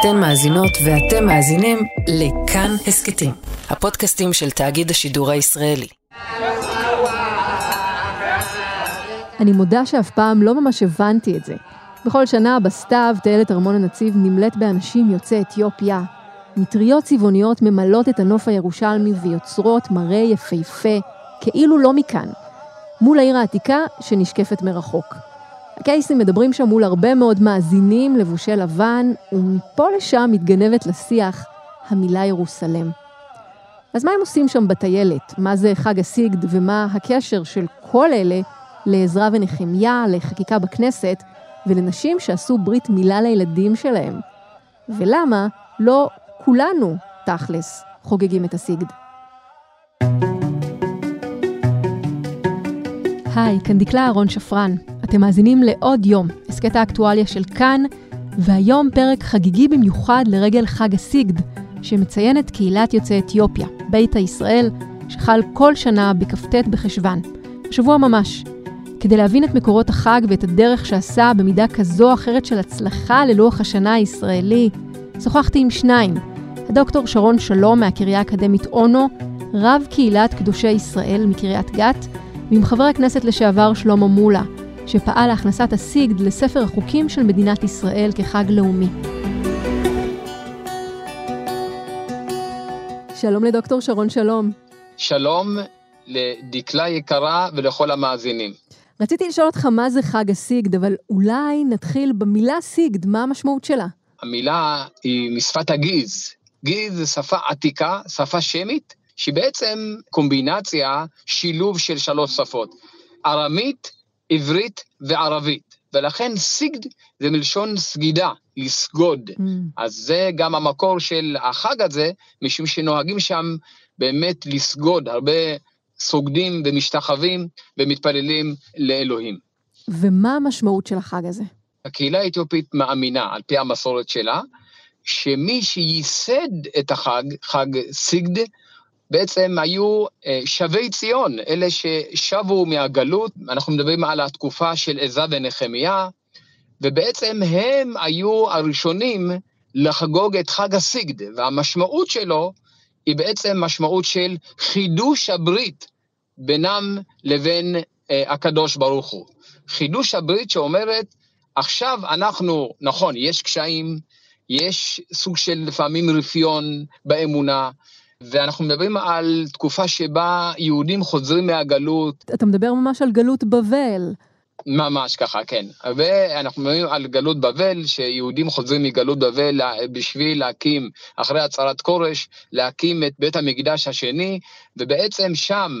אתן מאזינות ואתם מאזינים לכאן הסכתים, הפודקאסטים של תאגיד השידור הישראלי. אני מודה שאף פעם לא ממש הבנתי את זה. בכל שנה בסתיו טיילת ארמון הנציב נמלאת באנשים יוצאי אתיופיה. מטריות צבעוניות ממלאות את הנוף הירושלמי ויוצרות מראה יפהפה, כאילו לא מכאן, מול העיר העתיקה שנשקפת מרחוק. הקייסים מדברים שם מול הרבה מאוד מאזינים לבושי לבן, ומפה לשם מתגנבת לשיח המילה ירוסלם. אז מה הם עושים שם בטיילת? מה זה חג הסיגד ומה הקשר של כל אלה לעזרה ונחמיה, לחקיקה בכנסת ולנשים שעשו ברית מילה לילדים שלהם? ולמה לא כולנו, תכלס, חוגגים את הסיגד? היי, כאן דקלה אהרון שפרן. אתם מאזינים לעוד יום, הסכת האקטואליה של כאן, והיום פרק חגיגי במיוחד לרגל חג הסיגד, שמציין את קהילת יוצאי אתיופיה, ביתא ישראל, שחל כל שנה בכ"ט בחשוון, השבוע ממש. כדי להבין את מקורות החג ואת הדרך שעשה במידה כזו או אחרת של הצלחה ללוח השנה הישראלי, שוחחתי עם שניים, הדוקטור שרון שלום מהקריה האקדמית אונו, רב קהילת קדושי ישראל מקריית גת, ועם חבר הכנסת לשעבר שלמה מולה, שפעל להכנסת הסיגד לספר החוקים של מדינת ישראל כחג לאומי. שלום לדוקטור שרון שלום. שלום לדקלה יקרה ולכל המאזינים. רציתי לשאול אותך מה זה חג הסיגד, אבל אולי נתחיל במילה סיגד, מה המשמעות שלה? המילה היא משפת הגיז. גיז זה שפה עתיקה, שפה שמית, שהיא בעצם קומבינציה, שילוב של שלוש שפות. ארמית, עברית וערבית. ולכן סיגד זה מלשון סגידה, לסגוד. Mm. אז זה גם המקור של החג הזה, משום שנוהגים שם באמת לסגוד, הרבה סוגדים ומשתחווים ומתפללים לאלוהים. ומה המשמעות של החג הזה? הקהילה האתיופית מאמינה, על פי המסורת שלה, שמי שייסד את החג, חג סיגד, בעצם היו אה, שבי ציון, אלה ששבו מהגלות, אנחנו מדברים על התקופה של עזה ונחמיה, ובעצם הם היו הראשונים לחגוג את חג הסיגד, והמשמעות שלו היא בעצם משמעות של חידוש הברית בינם לבין אה, הקדוש ברוך הוא. חידוש הברית שאומרת, עכשיו אנחנו, נכון, יש קשיים, יש סוג של לפעמים רפיון באמונה, ואנחנו מדברים על תקופה שבה יהודים חוזרים מהגלות. אתה מדבר ממש על גלות בבל. ממש ככה, כן. ואנחנו מדברים על גלות בבל, שיהודים חוזרים מגלות בבל בשביל להקים, אחרי הצהרת כורש, להקים את בית המקדש השני, ובעצם שם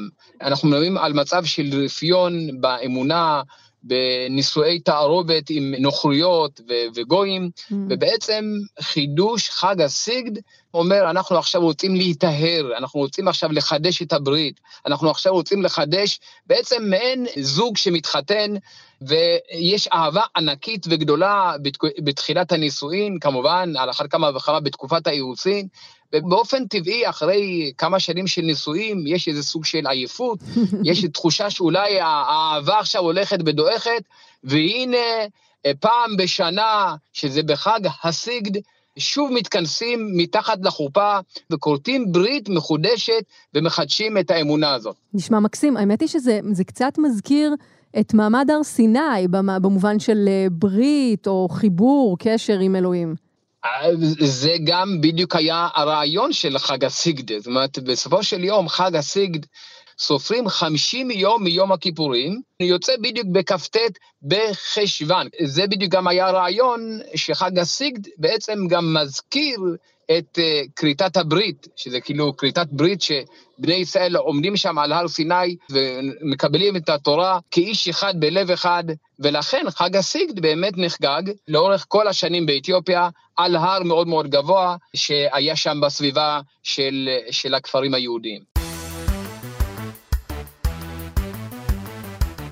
אנחנו מדברים על מצב של רפיון באמונה, בנישואי תערובת עם נוכריות ו- וגויים, mm. ובעצם חידוש חג הסיגד אומר, אנחנו עכשיו רוצים להיטהר, אנחנו רוצים עכשיו לחדש את הברית, אנחנו עכשיו רוצים לחדש בעצם מעין זוג שמתחתן, ויש אהבה ענקית וגדולה בתחילת הנישואין, כמובן, על אחר כמה וכמה בתקופת האירוסין, ובאופן טבעי, אחרי כמה שנים של נישואים, יש איזה סוג של עייפות, יש תחושה שאולי האהבה עכשיו הולכת ודועכת, והנה, אה, פעם בשנה, שזה בחג הסיגד, שוב מתכנסים מתחת לחופה וכורתים ברית מחודשת ומחדשים את האמונה הזאת. נשמע מקסים. האמת היא שזה קצת מזכיר את מעמד הר סיני במובן של אה, ברית או חיבור, קשר עם אלוהים. זה גם בדיוק היה הרעיון של חג הסיגד. זאת אומרת, בסופו של יום, חג הסיגד, סופרים 50 יום מיום הכיפורים, יוצא בדיוק בכ"ט בחשוון. זה בדיוק גם היה הרעיון שחג הסיגד בעצם גם מזכיר את uh, כריתת הברית, שזה כאילו כריתת ברית שבני ישראל עומדים שם על הר סיני ומקבלים את התורה כאיש אחד בלב אחד, ולכן חג הסיגד באמת נחגג לאורך כל השנים באתיופיה על הר מאוד מאוד גבוה שהיה שם בסביבה של, של הכפרים היהודיים.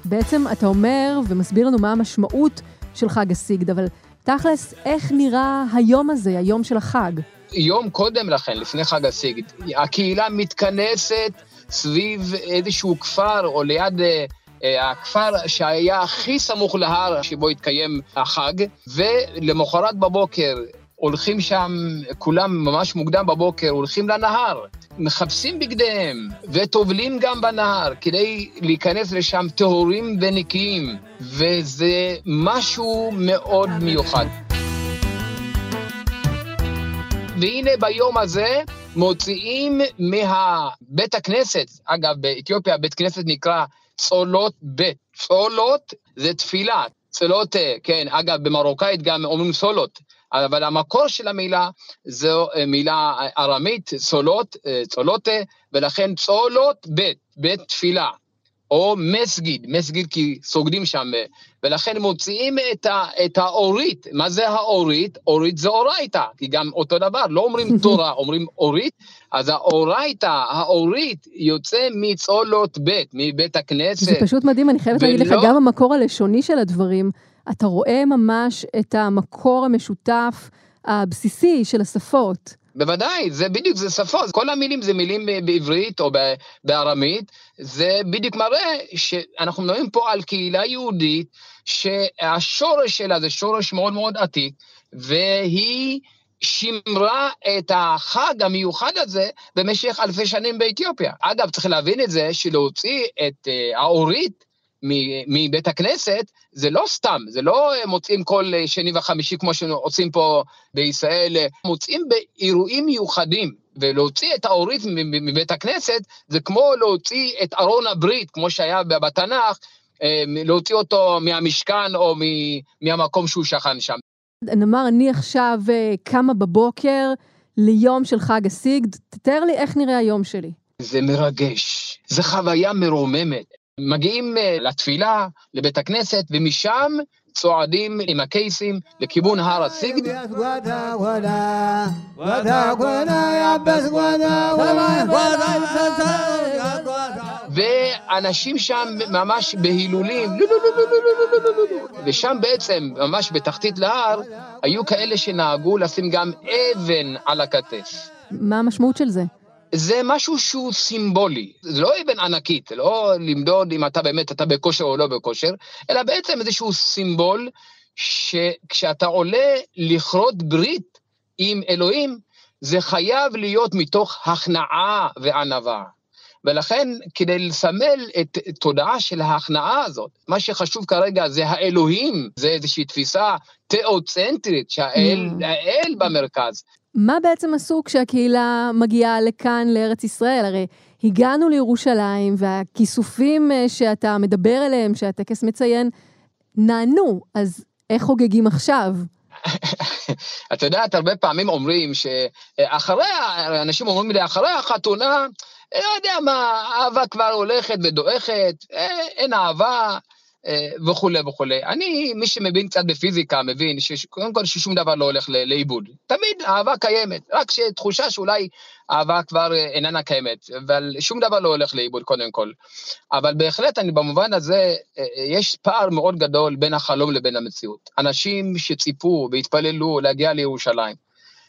בעצם אתה אומר ומסביר לנו מה המשמעות של חג הסיגד, אבל תכלס, איך נראה היום הזה, היום של החג? יום קודם לכן, לפני חג הסיגד, הקהילה מתכנסת סביב איזשהו כפר או ליד אה, אה, הכפר שהיה הכי סמוך להר שבו התקיים החג, ולמחרת בבוקר הולכים שם, כולם ממש מוקדם בבוקר, הולכים לנהר, מחפשים בגדיהם, וטובלים גם בנהר, כדי להיכנס לשם טהורים ונקיים, וזה משהו מאוד מיוחד. והנה ביום הזה מוציאים מהבית הכנסת, אגב, באתיופיה בית כנסת נקרא צולות בית. צולות זה תפילה, צולות, כן, אגב, במרוקאית גם אומרים סולות, אבל המקור של המילה זו אה, מילה ארמית, צולות, אה, צולוטה, ולכן צולות בית, בית תפילה. או מסגיד, מסגיד כי סוגדים שם, ולכן מוציאים את, ה, את האורית. מה זה האורית? אורית זה אורייתא, כי גם אותו דבר, לא אומרים תורה, אומרים אורית, אז האורייתא, האורית, יוצא מצולות בית, מבית הכנסת. זה פשוט מדהים, אני חייבת ולא... להגיד לך, גם המקור הלשוני של הדברים, אתה רואה ממש את המקור המשותף הבסיסי של השפות. בוודאי, זה בדיוק, זה שפות, כל המילים זה מילים בעברית או בארמית, זה בדיוק מראה שאנחנו מדברים פה על קהילה יהודית, שהשורש שלה זה שורש מאוד מאוד עתיק, והיא שימרה את החג המיוחד הזה במשך אלפי שנים באתיופיה. אגב, צריך להבין את זה, שלהוציא את uh, האורית מבית הכנסת, זה לא סתם, זה לא מוצאים כל שני וחמישי כמו שעושים פה בישראל, מוצאים באירועים מיוחדים. ולהוציא את האורית מבית הכנסת, זה כמו להוציא את ארון הברית, כמו שהיה בתנ"ך, אה, להוציא אותו מהמשכן או מהמקום שהוא שכן שם. נאמר, אני עכשיו אה, קמה בבוקר ליום של חג הסיגד, תתאר לי איך נראה היום שלי. זה מרגש, זה חוויה מרוממת. מגיעים אה, לתפילה, לבית הכנסת, ומשם צועדים עם הקייסים לכיוון הר הסיגד. ואנשים שם ממש בהילולים, ושם בעצם, ממש בתחתית להר, היו כאלה שנהגו לשים גם אבן על הכתף. מה המשמעות של זה? זה משהו שהוא סימבולי, זה לא אבן ענקית, לא למדוד אם אתה באמת, אתה בכושר או לא בכושר, אלא בעצם איזשהו סימבול שכשאתה עולה לכרות ברית עם אלוהים, זה חייב להיות מתוך הכנעה וענווה. ולכן, כדי לסמל את תודעה של ההכנעה הזאת, מה שחשוב כרגע זה האלוהים, זה איזושהי תפיסה תיאוצנטרית, שהאל mm. במרכז. מה בעצם עשו כשהקהילה מגיעה לכאן, לארץ ישראל? הרי הגענו לירושלים, והכיסופים אה, שאתה מדבר עליהם, שהטקס מציין, נענו, אז איך חוגגים עכשיו? את יודעת, הרבה פעמים אומרים שאחרי, אנשים אומרים לי, אחרי החתונה, לא יודע מה, אהבה כבר הולכת ודועכת, אה, אין אהבה, אה, וכולי וכולי. אני, מי שמבין קצת בפיזיקה, מבין שקודם כל ששום דבר לא הולך לאיבוד. תמיד אהבה קיימת, רק שתחושה שאולי אהבה כבר אה, איננה קיימת, אבל שום דבר לא הולך לאיבוד קודם כל. אבל בהחלט, אני במובן הזה, אה, יש פער מאוד גדול בין החלום לבין המציאות. אנשים שציפו והתפללו להגיע לירושלים,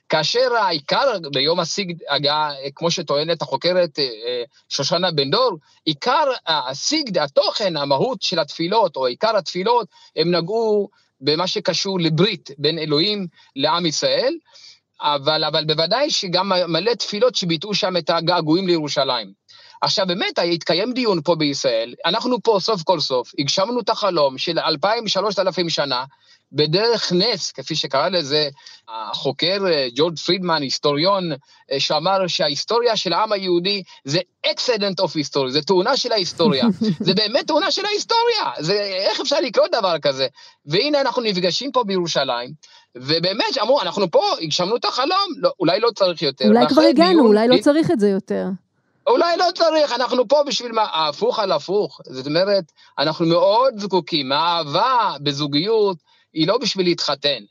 כאשר העיקר ביום הסיגד הגעה, כמו שטוענת החוקרת אה, אה, שושנה בן דור, עיקר הסיגד, התוכן, המהות של התפילות, או עיקר התפילות, הם נגעו במה שקשור לברית בין אלוהים לעם ישראל, אבל, אבל בוודאי שגם מלא תפילות שביטאו שם את הגעגועים לירושלים. עכשיו באמת, התקיים דיון פה בישראל, אנחנו פה סוף כל סוף, הגשמנו את החלום של אלפיים, שלושת אלפים שנה, בדרך נס, כפי שקרא לזה החוקר אה, ג'ורג' פרידמן, היסטוריון, אה, שאמר שההיסטוריה של העם היהודי זה אקסדנט אוף היסטוריה, זה תאונה של ההיסטוריה. זה באמת תאונה של ההיסטוריה, זה, איך אפשר לקרוא דבר כזה? והנה אנחנו נפגשים פה בירושלים, ובאמת, אמרו, אנחנו פה, הגשמנו את החלום, לא, אולי לא צריך יותר. אולי כבר הגענו, אולי לא צריך את זה יותר. אולי לא צריך, אנחנו פה בשביל מה, הפוך על הפוך. זאת אומרת, אנחנו מאוד זקוקים, האהבה בזוגיות היא לא בשביל להתחתן.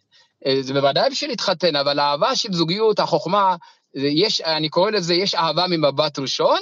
אה, זה בוודאי בשביל להתחתן, אבל האהבה של זוגיות, החוכמה, יש, אני קורא לזה, יש אהבה ממבט ראשון,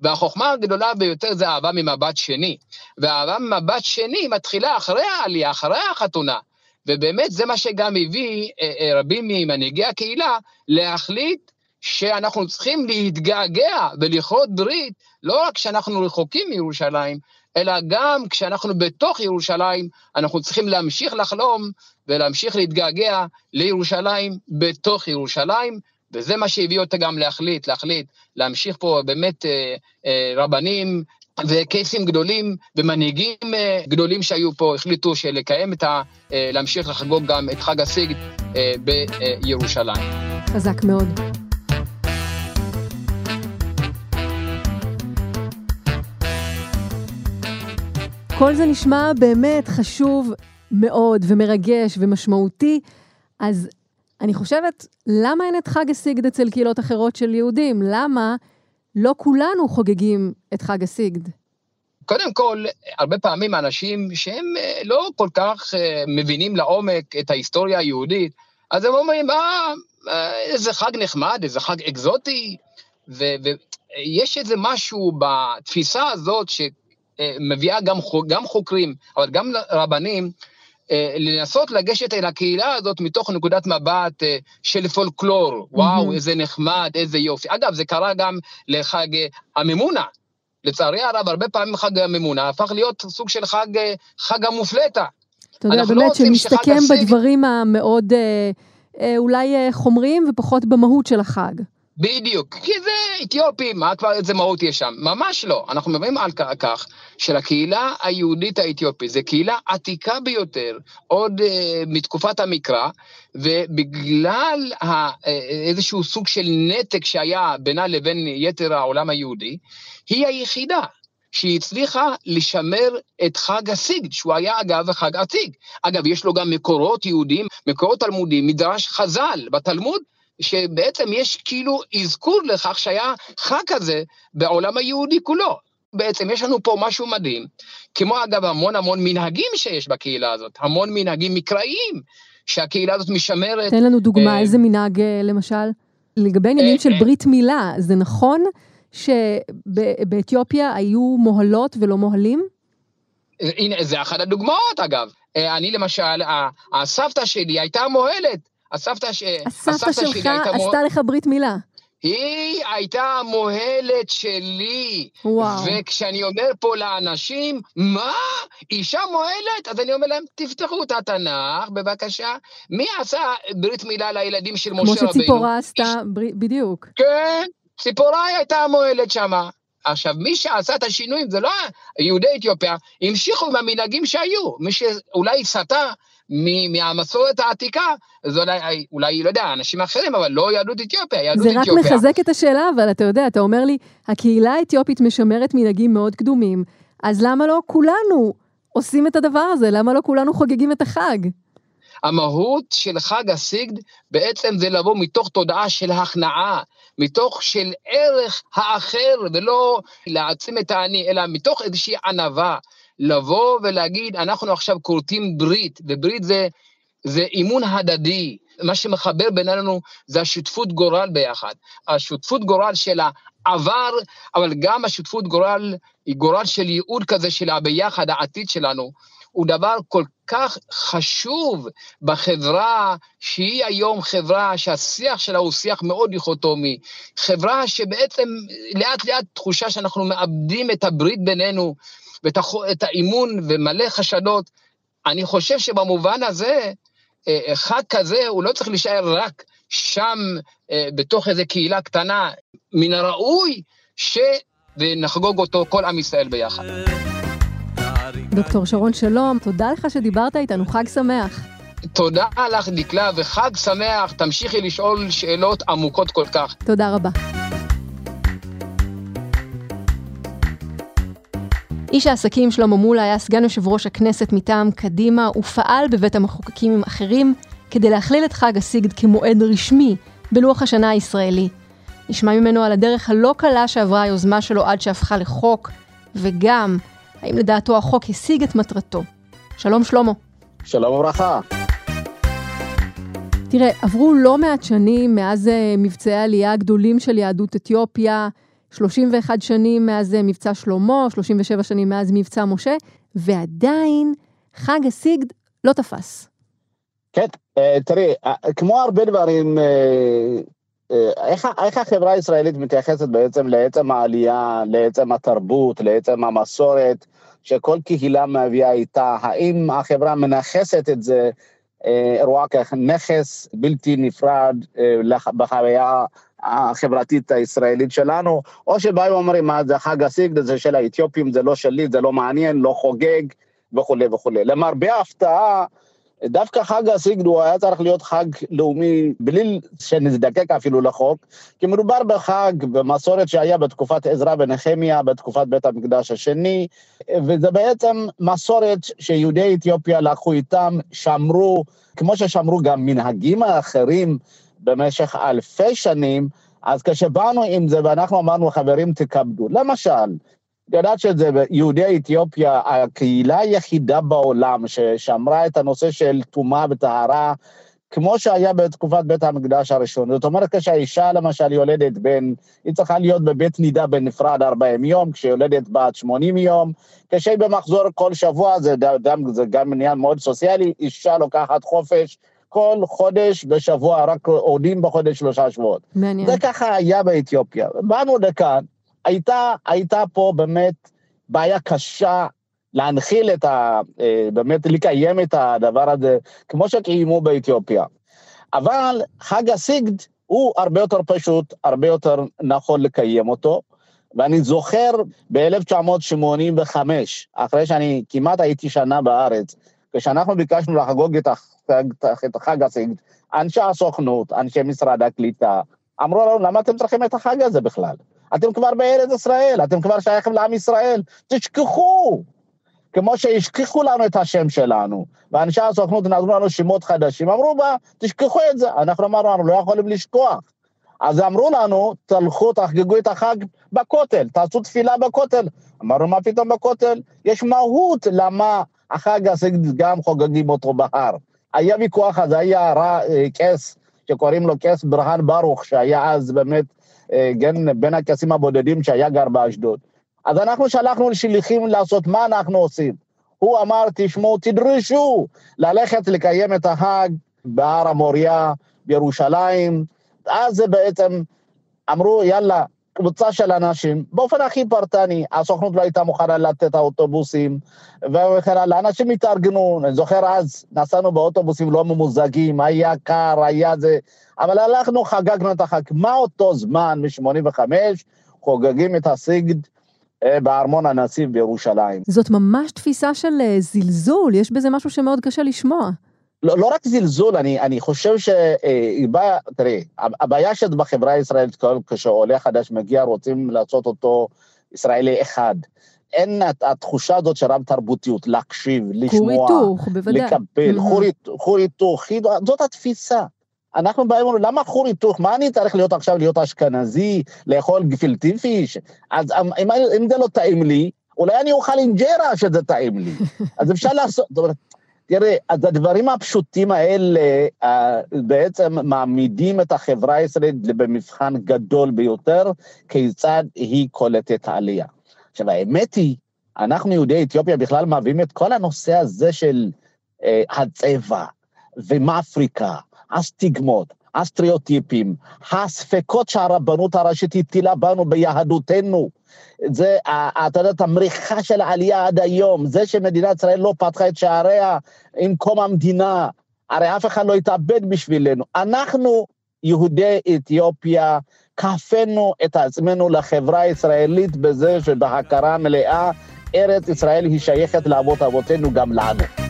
והחוכמה הגדולה ביותר זה אהבה ממבט שני. והאהבה ממבט שני מתחילה אחרי העלייה, אחרי החתונה. ובאמת זה מה שגם הביא אה, אה, רבים ממנהיגי הקהילה להחליט שאנחנו צריכים להתגעגע ולכרות ברית, לא רק כשאנחנו רחוקים מירושלים, אלא גם כשאנחנו בתוך ירושלים, אנחנו צריכים להמשיך לחלום ולהמשיך להתגעגע לירושלים בתוך ירושלים, וזה מה שהביא אותה גם להחליט, להחליט, להמשיך פה באמת אה, אה, רבנים וקייסים גדולים ומנהיגים אה, גדולים שהיו פה, החליטו לקיים את ה... אה, להמשיך לחגוג גם את חג הסיגד אה, בירושלים. חזק מאוד. כל זה נשמע באמת חשוב מאוד ומרגש ומשמעותי, אז אני חושבת, למה אין את חג הסיגד אצל קהילות אחרות של יהודים? למה לא כולנו חוגגים את חג הסיגד? קודם כל, הרבה פעמים אנשים שהם אה, לא כל כך אה, מבינים לעומק את ההיסטוריה היהודית, אז הם אומרים, אה, אה איזה חג נחמד, איזה חג אקזוטי, ויש איזה משהו בתפיסה הזאת שמביאה גם, גם חוקרים, אבל גם רבנים, אה, לנסות לגשת אל הקהילה הזאת מתוך נקודת מבט אה, של פולקלור, וואו, mm-hmm. איזה נחמד, איזה יופי. אגב, זה קרה גם לחג אה, המימונה. לצערי הרב, הרבה פעמים חג המימונה הפך להיות סוג של חג, חג המופלטה. אתה יודע, באמת, לא שמסתכם בדברים המאוד אולי חומריים ופחות במהות של החג. בדיוק, כי זה אתיופים, מה כבר איזה מהות יש שם? ממש לא. אנחנו מדברים על כך שלקהילה היהודית האתיופית, זו קהילה עתיקה ביותר, עוד uh, מתקופת המקרא, ובגלל ה, uh, איזשהו סוג של נתק שהיה בינה לבין יתר העולם היהודי, היא היחידה שהיא הצליחה לשמר את חג הסיגד, שהוא היה אגב חג עתיק. אגב, יש לו גם מקורות יהודיים, מקורות תלמודיים, מדרש חז"ל בתלמוד, שבעצם יש כאילו אזכור לכך שהיה חג כזה בעולם היהודי כולו. בעצם יש לנו פה משהו מדהים, כמו אגב המון המון מנהגים שיש בקהילה הזאת, המון מנהגים מקראיים שהקהילה הזאת משמרת. תן לנו דוגמה, אה, איזה מנהג אה, למשל? לגבי עניינים אה, של ברית מילה, זה נכון שבאתיופיה היו מוהלות ולא מוהלים? הנה, זה אחת הדוגמאות אגב. אני למשל, הסבתא שלי הייתה מוהלת. הסבתא, ש... הסבתא, הסבתא שלך עשתה מוה... לך ברית מילה. היא הייתה המוהלת שלי. וואו. וכשאני אומר פה לאנשים, מה? אישה מוהלת? אז אני אומר להם, תפתחו את התנ"ך, בבקשה. מי עשה ברית מילה לילדים של משה רבינו? כמו שציפורה עשתה, בר... בדיוק. כן, ציפורה הייתה המוהלת שמה. עכשיו, מי שעשה את השינויים זה לא יהודי אתיופיה, המשיכו עם המנהגים שהיו. מי שאולי סטה מהמסורת העתיקה, אז אולי, אולי, לא יודע, אנשים אחרים, אבל לא יהדות אתיופיה, יהדות אתיופיה. זה רק מחזק את השאלה, אבל אתה יודע, אתה אומר לי, הקהילה האתיופית משמרת מנהגים מאוד קדומים, אז למה לא כולנו עושים את הדבר הזה? למה לא כולנו חוגגים את החג? המהות של חג הסיגד בעצם זה לבוא מתוך תודעה של הכנעה, מתוך של ערך האחר, ולא להעצים את האני, אלא מתוך איזושהי ענווה. לבוא ולהגיד, אנחנו עכשיו כורתים ברית, וברית זה, זה אימון הדדי. מה שמחבר בינינו זה השותפות גורל ביחד. השותפות גורל של העבר, אבל גם השותפות גורל, היא גורל של ייעוד כזה של הביחד העתיד שלנו. הוא דבר כל כך חשוב בחברה שהיא היום חברה שהשיח שלה הוא שיח מאוד דיכוטומי. חברה שבעצם לאט לאט תחושה שאנחנו מאבדים את הברית בינינו, ואת האימון ומלא חשדות. אני חושב שבמובן הזה, חג כזה הוא לא צריך להישאר רק שם, אה, בתוך איזו קהילה קטנה. מן הראוי ש... ונחגוג אותו כל עם ישראל ביחד. דוקטור שרון שלום, תודה לך שדיברת איתנו, חג שמח. תודה לך, דקלה, וחג שמח. תמשיכי לשאול שאלות עמוקות כל כך. תודה רבה. איש העסקים שלמה מולה היה סגן יושב ראש הכנסת מטעם קדימה ופעל בבית המחוקקים עם אחרים כדי להכליל את חג הסיגד כמועד רשמי בלוח השנה הישראלי. נשמע ממנו על הדרך הלא קלה שעברה היוזמה שלו עד שהפכה לחוק, וגם האם לדעתו החוק השיג את מטרתו. שלום שלמה. שלום וברכה. תראה, עברו לא מעט שנים מאז אה, מבצעי העלייה הגדולים של יהדות אתיופיה, 31 שנים מאז אה, מבצע שלמה, 37 שנים מאז מבצע משה, ועדיין חג הסיגד לא תפס. כן, אה, תראי, אה, כמו הרבה דברים, איך, איך החברה הישראלית מתייחסת בעצם לעצם העלייה, לעצם התרבות, לעצם המסורת שכל קהילה מביאה איתה? האם החברה מנכסת את זה רואה כנכס בלתי נפרד בחוויה החברתית הישראלית שלנו, או שבאים ואומרים, מה זה חג הסיגד, זה של האתיופים, זה לא שלי, זה לא מעניין, לא חוגג, וכולי וכולי. למרבה ההפתעה, דווקא חג הסיגד הוא היה צריך להיות חג לאומי בלי שנזדקק אפילו לחוק, כי מדובר בחג, במסורת שהיה בתקופת עזרא ונחמיה, בתקופת בית המקדש השני, וזה בעצם מסורת שיהודי אתיופיה לקחו איתם, שמרו, כמו ששמרו גם מנהגים האחרים במשך אלפי שנים, אז כשבאנו עם זה ואנחנו אמרנו, חברים, תכבדו. למשל, יודעת שזה יהודי אתיופיה, הקהילה היחידה בעולם ששמרה את הנושא של טומאה וטהרה, כמו שהיה בתקופת בית המקדש הראשון. זאת אומרת, כשהאישה למשל יולדת בן, היא צריכה להיות בבית נידה בנפרד 40 יום, כשיולדת בת 80 יום, כשהיא במחזור כל שבוע, זה גם, זה גם עניין מאוד סוציאלי, אישה לוקחת חופש כל חודש בשבוע, רק עודים בחודש שלושה שבועות. מעניין. זה ככה היה באתיופיה. באנו לכאן, הייתה, הייתה פה באמת בעיה קשה להנחיל את ה... אה, באמת לקיים את הדבר הזה, כמו שקיימו באתיופיה. אבל חג הסיגד הוא הרבה יותר פשוט, הרבה יותר נכון לקיים אותו. ואני זוכר ב-1985, אחרי שאני כמעט הייתי שנה בארץ, כשאנחנו ביקשנו לחגוג את את החג הסיגד, אנשי הסוכנות, אנשי משרד הקליטה, אמרו לנו, למה אתם צריכים את החג הזה בכלל? אתם כבר בארץ ישראל, אתם כבר שייכים לעם ישראל, תשכחו. כמו שהשכיחו לנו את השם שלנו, ואנשי הסוכנות נתנו לנו שמות חדשים, אמרו בה, תשכחו את זה. אנחנו אמרנו, אנחנו לא יכולים לשכוח. אז אמרו לנו, תלכו, תחגגו את החג בכותל, תעשו תפילה בכותל. אמרנו, מה פתאום בכותל? יש מהות למה החג הזה גם חוגגים אותו בהר. היה ויכוח אז, היה רע, אה, קס, שקוראים לו קס ברהן ברוך, שהיה אז באמת כן, בין הקייסים הבודדים שהיה גר באשדוד. אז אנחנו שלחנו שליחים לעשות מה אנחנו עושים. הוא אמר, תשמעו, תדרשו ללכת לקיים את החג בהר המוריה בירושלים. אז זה בעצם, אמרו, יאללה, קבוצה של אנשים, באופן הכי פרטני, הסוכנות לא הייתה מוכנה לתת האוטובוסים, וכן הלאה, אנשים התארגנו, אני זוכר אז, נסענו באוטובוסים לא ממוזגים, היה קר, היה זה, אבל הלכנו, חגגנו את החג. מה אותו זמן, מ-85, חוגגים את הסיגד אה, בארמון הנציב בירושלים. זאת ממש תפיסה של אה, זלזול, יש בזה משהו שמאוד קשה לשמוע. לא, לא רק זלזול, אני, אני חושב ש... אה, תראי, הבעיה שבחברה הישראלית, כשעולה חדש מגיע, רוצים לעשות אותו ישראלי אחד. אין התחושה הזאת של רב תרבותיות, להקשיב, לשמוע, כור היתוך, בוודאי. לקבל, חור היתוך, זאת התפיסה. אנחנו באים ואומרים, למה חור היתוך? מה אני צריך להיות עכשיו, להיות אשכנזי, לאכול גפילטי פיש? אז אם, אם זה לא טעים לי, אולי אני אוכל אינג'רה שזה טעים לי. אז אפשר לעשות, זאת אומרת, תראה, אז הדברים הפשוטים האלה אה, בעצם מעמידים את החברה הישראלית במבחן גדול ביותר, כיצד היא קולטת העלייה. עכשיו, האמת היא, אנחנו יהודי אתיופיה בכלל מביאים את כל הנושא הזה של אה, הצבע ומאפריקה, הסטיגמות, הסטריאוטיפים, הספקות שהרבנות הראשית הטילה בנו ביהדותנו, זה, אתה יודע, המריחה של העלייה עד היום, זה שמדינת ישראל לא פתחה את שעריה עם קום המדינה, הרי אף אחד לא התאבד בשבילנו. אנחנו, יהודי אתיופיה, כפינו את עצמנו לחברה הישראלית בזה שבהכרה מלאה, ארץ ישראל היא שייכת לאבות אבותינו גם לנו.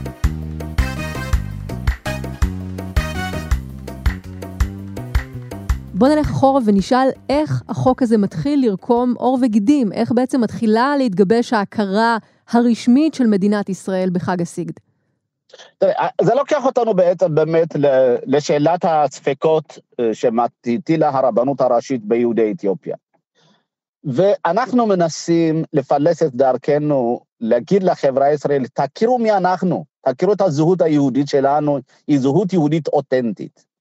בוא נלך אחורה ונשאל איך החוק הזה מתחיל לרקום עור וגידים, איך בעצם מתחילה להתגבש ההכרה הרשמית של מדינת ישראל בחג הסיגד. זה לוקח אותנו בעצם באמת לשאלת הספקות אה, שמטילה הרבנות הראשית ביהודי אתיופיה. ואנחנו מנסים לפלס את דרכנו, להגיד לחברה הישראלית, תכירו מי אנחנו, תכירו את הזהות היהודית שלנו, היא זהות יהודית אותנטית.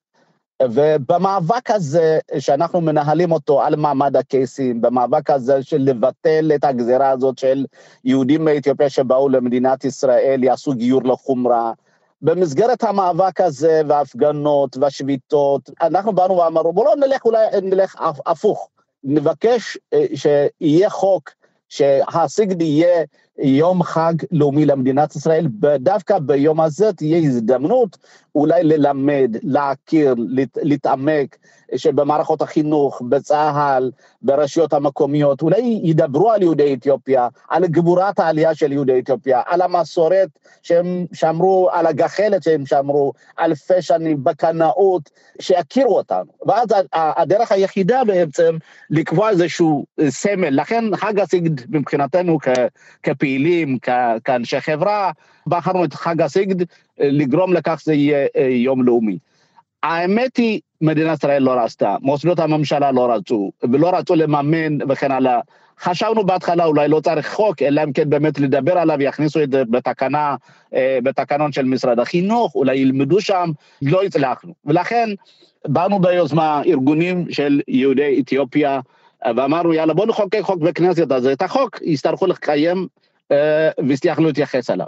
ובמאבק הזה שאנחנו מנהלים אותו על מעמד הקייסים, במאבק הזה של לבטל את הגזירה הזאת של יהודים מאתיופיה שבאו למדינת ישראל, יעשו גיור לחומרה, במסגרת המאבק הזה וההפגנות והשביתות, אנחנו באנו ואמרנו, בואו לא נלך אולי נלך הפוך, נבקש אה, שיהיה חוק שהסיגד יהיה יום חג לאומי למדינת ישראל, ודווקא ביום הזה תהיה הזדמנות אולי ללמד, להכיר, להתעמק, שבמערכות החינוך, בצה"ל, ברשויות המקומיות, אולי ידברו על יהודי אתיופיה, על גבורת העלייה של יהודי אתיופיה, על המסורת שהם שמרו, על הגחלת שהם שמרו אלפי שנים בקנאות, שיכירו אותנו. ואז הדרך היחידה בעצם לקבוע איזשהו סמל, לכן חג הסיגד מבחינתנו כפעילים, כאנשי חברה, בחרנו את חג הסיגד לגרום לכך שזה יהיה אה, יום לאומי. האמת היא, מדינת ישראל לא רצתה, מוסדות הממשלה לא רצו, ולא רצו לממן וכן הלאה. חשבנו בהתחלה אולי לא צריך חוק, אלא אם כן באמת לדבר עליו, יכניסו את זה בתקנה, אה, בתקנון של משרד החינוך, אולי ילמדו שם, לא הצלחנו. ולכן באנו ביוזמה ארגונים של יהודי אתיופיה, ואמרנו יאללה בוא נחוקק חוק בכנסת, אז את החוק יצטרכו לקיים אה, ויצטרכו להתייחס אליו.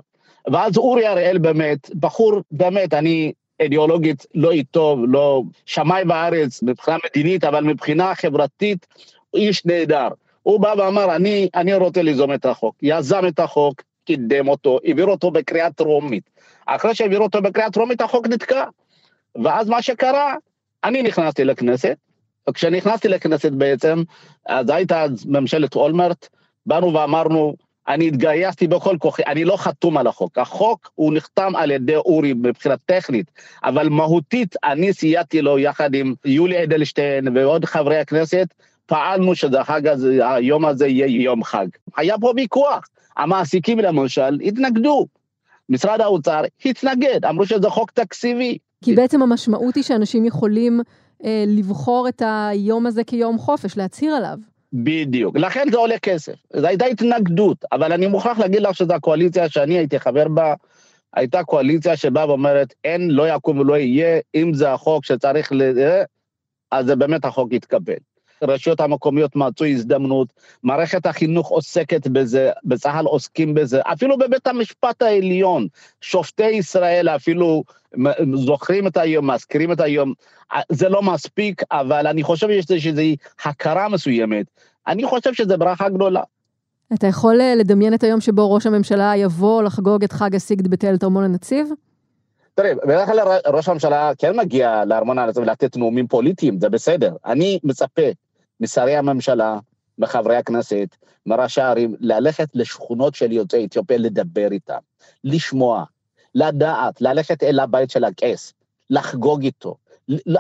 ואז אורי אריאל באמת, בחור באמת, אני אידיאולוגית לא איתו, לא שמאי בארץ מבחינה מדינית, אבל מבחינה חברתית, איש נהדר. הוא בא ואמר, אני, אני רוצה ליזום את החוק. יזם את החוק, קידם אותו, העביר אותו בקריאה טרומית. אחרי שהעביר אותו בקריאה טרומית, החוק נתקע. ואז מה שקרה, אני נכנסתי לכנסת, וכשנכנסתי לכנסת בעצם, אז הייתה ממשלת אולמרט, באנו ואמרנו, אני התגייסתי בכל כוחי, אני לא חתום על החוק. החוק הוא נחתם על ידי אורי מבחינה טכנית, אבל מהותית אני סייעתי לו יחד עם יולי אדלשטיין ועוד חברי הכנסת, פעלנו שהחג הזה, היום הזה יהיה יום חג. היה פה ויכוח, המעסיקים למשל התנגדו, משרד האוצר התנגד, אמרו שזה חוק תקציבי. כי בעצם המשמעות היא שאנשים יכולים אה, לבחור את היום הזה כיום חופש, להצהיר עליו. בדיוק, לכן זה עולה כסף. זו הייתה התנגדות, אבל אני מוכרח להגיד לך שזו הקואליציה שאני הייתי חבר בה, הייתה קואליציה שבאה ואומרת, אין, לא יקום ולא יהיה, אם זה החוק שצריך ל... אז זה באמת החוק יתקבל. הרשויות המקומיות מצאו הזדמנות, מערכת החינוך עוסקת בזה, בצה"ל עוסקים בזה, אפילו בבית המשפט העליון, שופטי ישראל אפילו זוכרים את היום, מזכירים את היום, זה לא מספיק, אבל אני חושב שיש איזו הכרה מסוימת, אני חושב שזו ברכה גדולה. אתה יכול אה, לדמיין את היום שבו ראש הממשלה יבוא לחגוג את חג הסיגד בתל ארמון הנציב? תראה, בדרך כלל ראש הממשלה כן מגיע לארמון הנציב לתת נאומים פוליטיים, זה בסדר. אני מצפה משרי הממשלה, מחברי הכנסת, מראשי הערים, ללכת לשכונות של יוצאי אתיופיה, לדבר איתם, לשמוע, לדעת, ללכת אל הבית של הקייס, לחגוג איתו.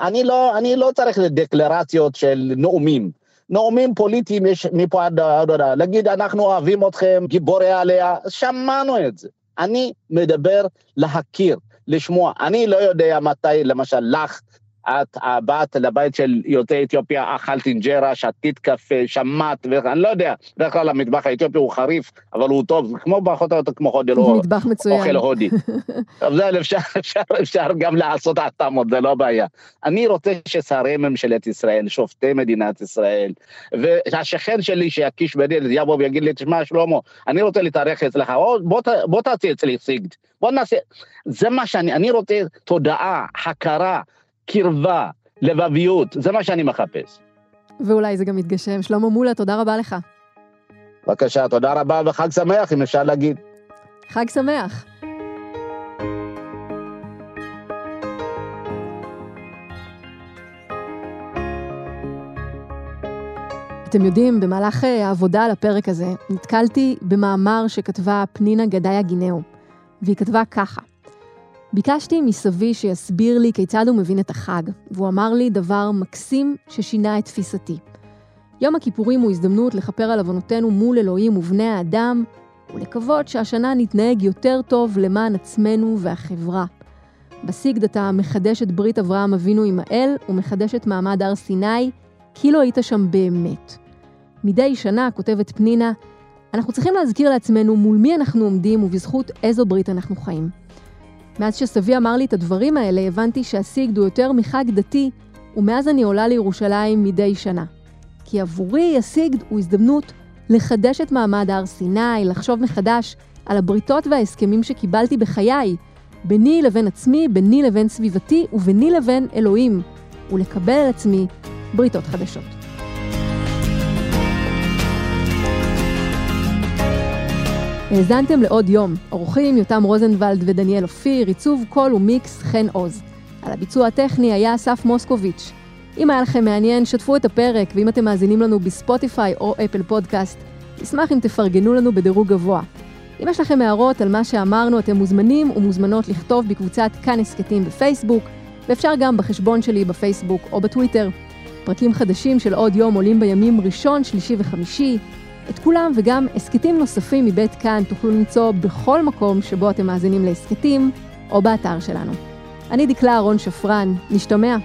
אני לא, אני לא צריך דקלרציות של נאומים. נאומים פוליטיים יש מפה עד עד, להגיד אנחנו אוהבים אתכם, גיבורי עליה, שמענו את זה. אני מדבר להכיר, לשמוע. אני לא יודע מתי, למשל, לך את באת לבית של יוצאי אתיופיה, אכלת אינג'רה, שתית קפה, שמעת, ואני לא יודע, בדרך כלל המטבח האתיופי הוא חריף, אבל הוא טוב, כמו פחות או יותר כמו הודי, לא מטבח מצוין. אוכל הודי. אבל אפשר, אפשר, אפשר גם לעשות התאמות, זה לא בעיה. אני רוצה ששרי ממשלת ישראל, שופטי מדינת ישראל, והשכן שלי שיקיש בדין, יבוא ויגיד לי, תשמע שלמה, אני רוצה להתארח אצלך, בוא, בוא תעשי אצלי סיגד, בוא נעשה, זה מה שאני, אני רוצה תודעה, הכרה. קרבה, לבביות, זה מה שאני מחפש. ואולי זה גם יתגשם. שלמה מולה, תודה רבה לך. בבקשה, תודה רבה וחג שמח, אם אפשר להגיד. חג שמח. אתם יודעים, במהלך אה, העבודה על הפרק הזה, נתקלתי במאמר שכתבה פנינה גדיה גינאו, והיא כתבה ככה: ביקשתי מסבי שיסביר לי כיצד הוא מבין את החג, והוא אמר לי דבר מקסים ששינה את תפיסתי. יום הכיפורים הוא הזדמנות לכפר על עוונותינו מול אלוהים ובני האדם, ולקוות שהשנה נתנהג יותר טוב למען עצמנו והחברה. בסיגד אתה מחדש את ברית אברהם אבינו עם האל, ומחדש את מעמד הר סיני, כי לא היית שם באמת. מדי שנה, כותבת פנינה, אנחנו צריכים להזכיר לעצמנו מול מי אנחנו עומדים ובזכות איזו ברית אנחנו חיים. מאז שסבי אמר לי את הדברים האלה, הבנתי שהסיגד הוא יותר מחג דתי, ומאז אני עולה לירושלים מדי שנה. כי עבורי הסיגד הוא הזדמנות לחדש את מעמד הר סיני, לחשוב מחדש על הבריתות וההסכמים שקיבלתי בחיי, ביני לבין עצמי, ביני לבין סביבתי וביני לבין אלוהים, ולקבל על עצמי בריתות חדשות. האזנתם לעוד יום, אורחים יותם רוזנבלד ודניאל אופיר, עיצוב קול ומיקס חן עוז. על הביצוע הטכני היה אסף מוסקוביץ'. אם היה לכם מעניין, שתפו את הפרק, ואם אתם מאזינים לנו בספוטיפיי או אפל פודקאסט, נשמח אם תפרגנו לנו בדירוג גבוה. אם יש לכם הערות על מה שאמרנו, אתם מוזמנים ומוזמנות לכתוב בקבוצת כאן הסכתים בפייסבוק, ואפשר גם בחשבון שלי בפייסבוק או בטוויטר. פרקים חדשים של עוד יום עולים בימים ראשון, שלישי וחמישי. את כולם וגם הסכתים נוספים מבית כאן תוכלו למצוא בכל מקום שבו אתם מאזינים להסכתים, או באתר שלנו. אני דקלה אהרון שפרן, נשתמע.